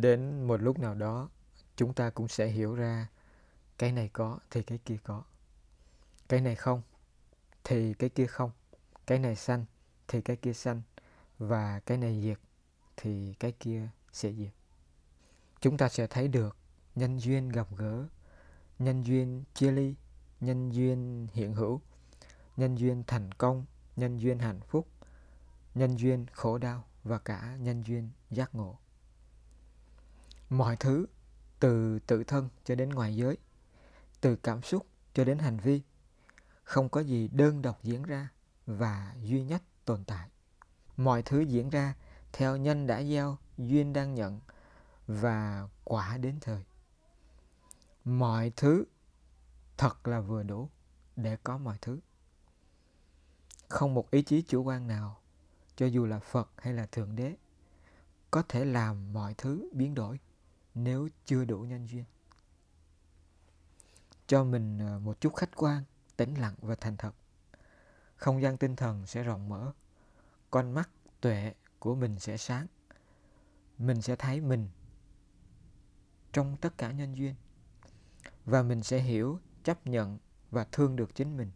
đến một lúc nào đó, chúng ta cũng sẽ hiểu ra, cái này có thì cái kia có. Cái này không thì cái kia không. Cái này xanh thì cái kia xanh và cái này diệt thì cái kia sẽ diệt. Chúng ta sẽ thấy được nhân duyên gặp gỡ, nhân duyên chia ly, nhân duyên hiện hữu, nhân duyên thành công, nhân duyên hạnh phúc, nhân duyên khổ đau và cả nhân duyên giác ngộ mọi thứ, từ tự thân cho đến ngoài giới, từ cảm xúc cho đến hành vi, không có gì đơn độc diễn ra và duy nhất tồn tại. Mọi thứ diễn ra theo nhân đã gieo, duyên đang nhận và quả đến thời. Mọi thứ thật là vừa đủ để có mọi thứ. Không một ý chí chủ quan nào, cho dù là phật hay là thượng đế, có thể làm mọi thứ biến đổi nếu chưa đủ nhân duyên. Cho mình à, một chút khách quan, tĩnh lặng và thành thật. Không gian tinh thần sẽ rộng mở, con mắt tuệ của mình sẽ sáng. Mình sẽ thấy mình trong tất cả nhân duyên và mình sẽ hiểu, chấp nhận và thương được chính mình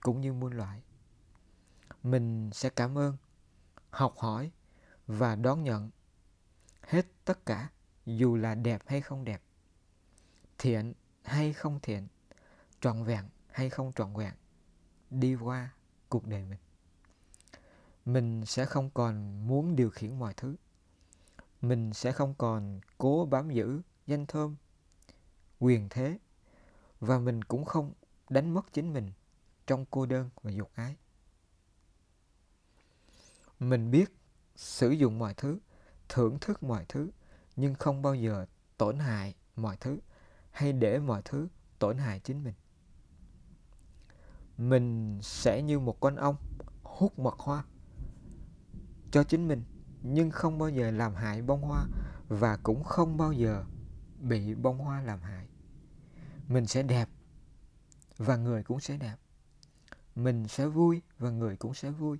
cũng như muôn loại mình sẽ cảm ơn, học hỏi và đón nhận hết tất cả dù là đẹp hay không đẹp, thiện hay không thiện, trọn vẹn hay không trọn vẹn, đi qua cuộc đời mình. Mình sẽ không còn muốn điều khiển mọi thứ. Mình sẽ không còn cố bám giữ danh thơm, quyền thế, và mình cũng không đánh mất chính mình trong cô đơn và dục ái. Mình biết sử dụng mọi thứ, thưởng thức mọi thứ nhưng không bao giờ tổn hại mọi thứ hay để mọi thứ tổn hại chính mình. Mình sẽ như một con ong hút mật hoa cho chính mình, nhưng không bao giờ làm hại bông hoa và cũng không bao giờ bị bông hoa làm hại. Mình sẽ đẹp và người cũng sẽ đẹp. Mình sẽ vui và người cũng sẽ vui.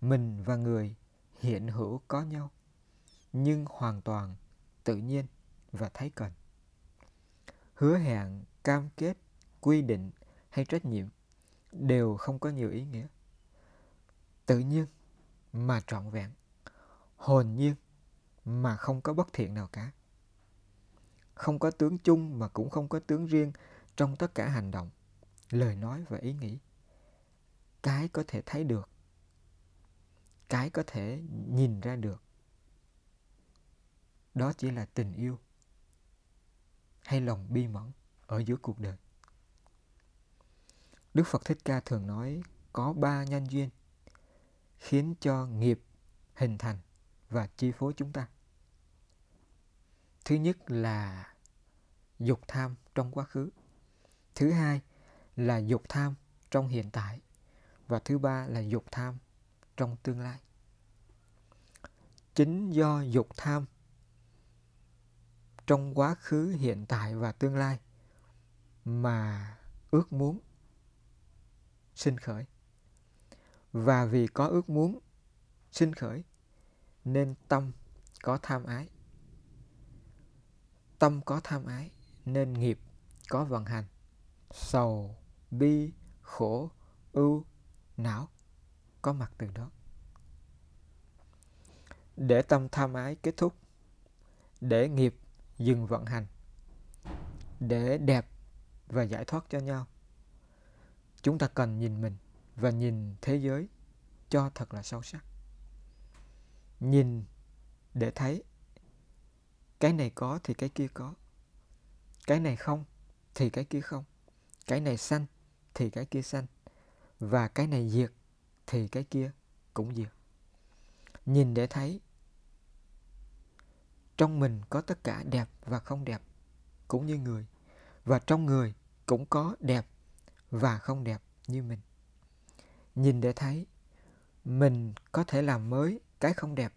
Mình và người hiện hữu có nhau nhưng hoàn toàn tự nhiên và thấy cần. Hứa hẹn, cam kết, quy định hay trách nhiệm đều không có nhiều ý nghĩa. Tự nhiên mà trọn vẹn, hồn nhiên mà không có bất thiện nào cả. Không có tướng chung mà cũng không có tướng riêng trong tất cả hành động, lời nói và ý nghĩ. Cái có thể thấy được, cái có thể nhìn ra được đó chỉ là tình yêu hay lòng bi mẫn ở giữa cuộc đời. Đức phật thích ca thường nói, có ba nhân duyên khiến cho nghiệp hình thành và chi phối chúng ta. Thứ nhất là dục tham trong quá khứ. Thứ hai là dục tham trong hiện tại. Và thứ ba là dục tham trong tương lai. Chính do dục tham trong quá khứ, hiện tại và tương lai mà ước muốn sinh khởi. Và vì có ước muốn sinh khởi, nên tâm có tham ái. Tâm có tham ái, nên nghiệp có vận hành. Sầu, bi, khổ, ưu, não có mặt từ đó. Để tâm tham ái kết thúc, để nghiệp dừng vận hành để đẹp và giải thoát cho nhau. Chúng ta cần nhìn mình và nhìn thế giới cho thật là sâu sắc. Nhìn để thấy cái này có thì cái kia có, cái này không thì cái kia không, cái này xanh thì cái kia xanh và cái này diệt thì cái kia cũng diệt. Nhìn để thấy trong mình có tất cả đẹp và không đẹp, cũng như người. Và trong người cũng có đẹp và không đẹp như mình. Nhìn để thấy, mình có thể làm mới cái không đẹp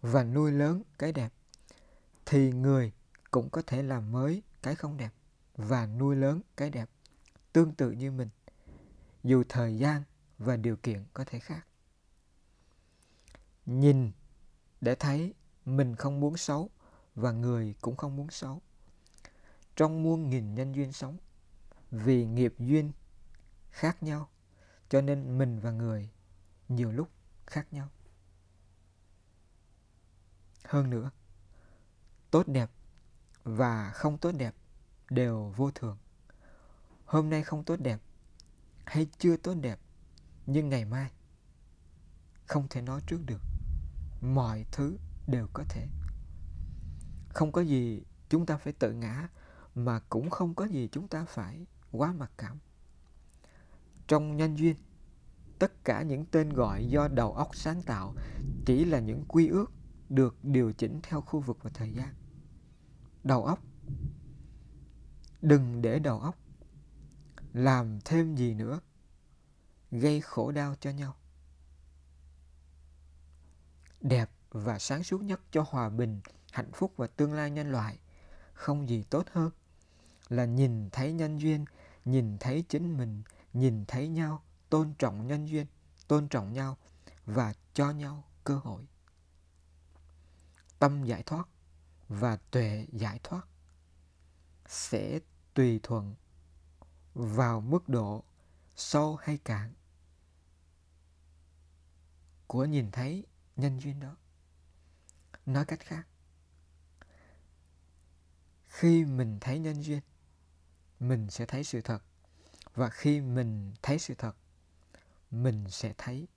và nuôi lớn cái đẹp, thì người cũng có thể làm mới cái không đẹp và nuôi lớn cái đẹp tương tự như mình, dù thời gian và điều kiện có thể khác. Nhìn để thấy mình không muốn xấu và người cũng không muốn xấu. Trong muôn nghìn nhân duyên sống, vì nghiệp duyên khác nhau, cho nên mình và người nhiều lúc khác nhau. Hơn nữa, tốt đẹp và không tốt đẹp đều vô thường. Hôm nay không tốt đẹp hay chưa tốt đẹp, nhưng ngày mai không thể nói trước được. Mọi thứ đều có thể. Không có gì chúng ta phải tự ngã, mà cũng không có gì chúng ta phải quá mặc cảm. Trong nhân duyên, tất cả những tên gọi do đầu óc sáng tạo chỉ là những quy ước được điều chỉnh theo khu vực và thời gian. Đầu óc. Đừng để đầu óc làm thêm gì nữa, gây khổ đau cho nhau. Đẹp và sáng suốt nhất cho hòa bình, hạnh phúc và tương lai nhân loại. Không gì tốt hơn là nhìn thấy nhân duyên, nhìn thấy chính mình, nhìn thấy nhau, tôn trọng nhân duyên, tôn trọng nhau và cho nhau cơ hội. Tâm giải thoát và tuệ giải thoát sẽ tùy thuận vào mức độ sâu hay cạn của nhìn thấy nhân duyên đó nói cách khác, khi mình thấy nhân duyên, mình sẽ thấy sự thật. Và khi mình thấy sự thật, mình sẽ thấy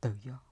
tự do.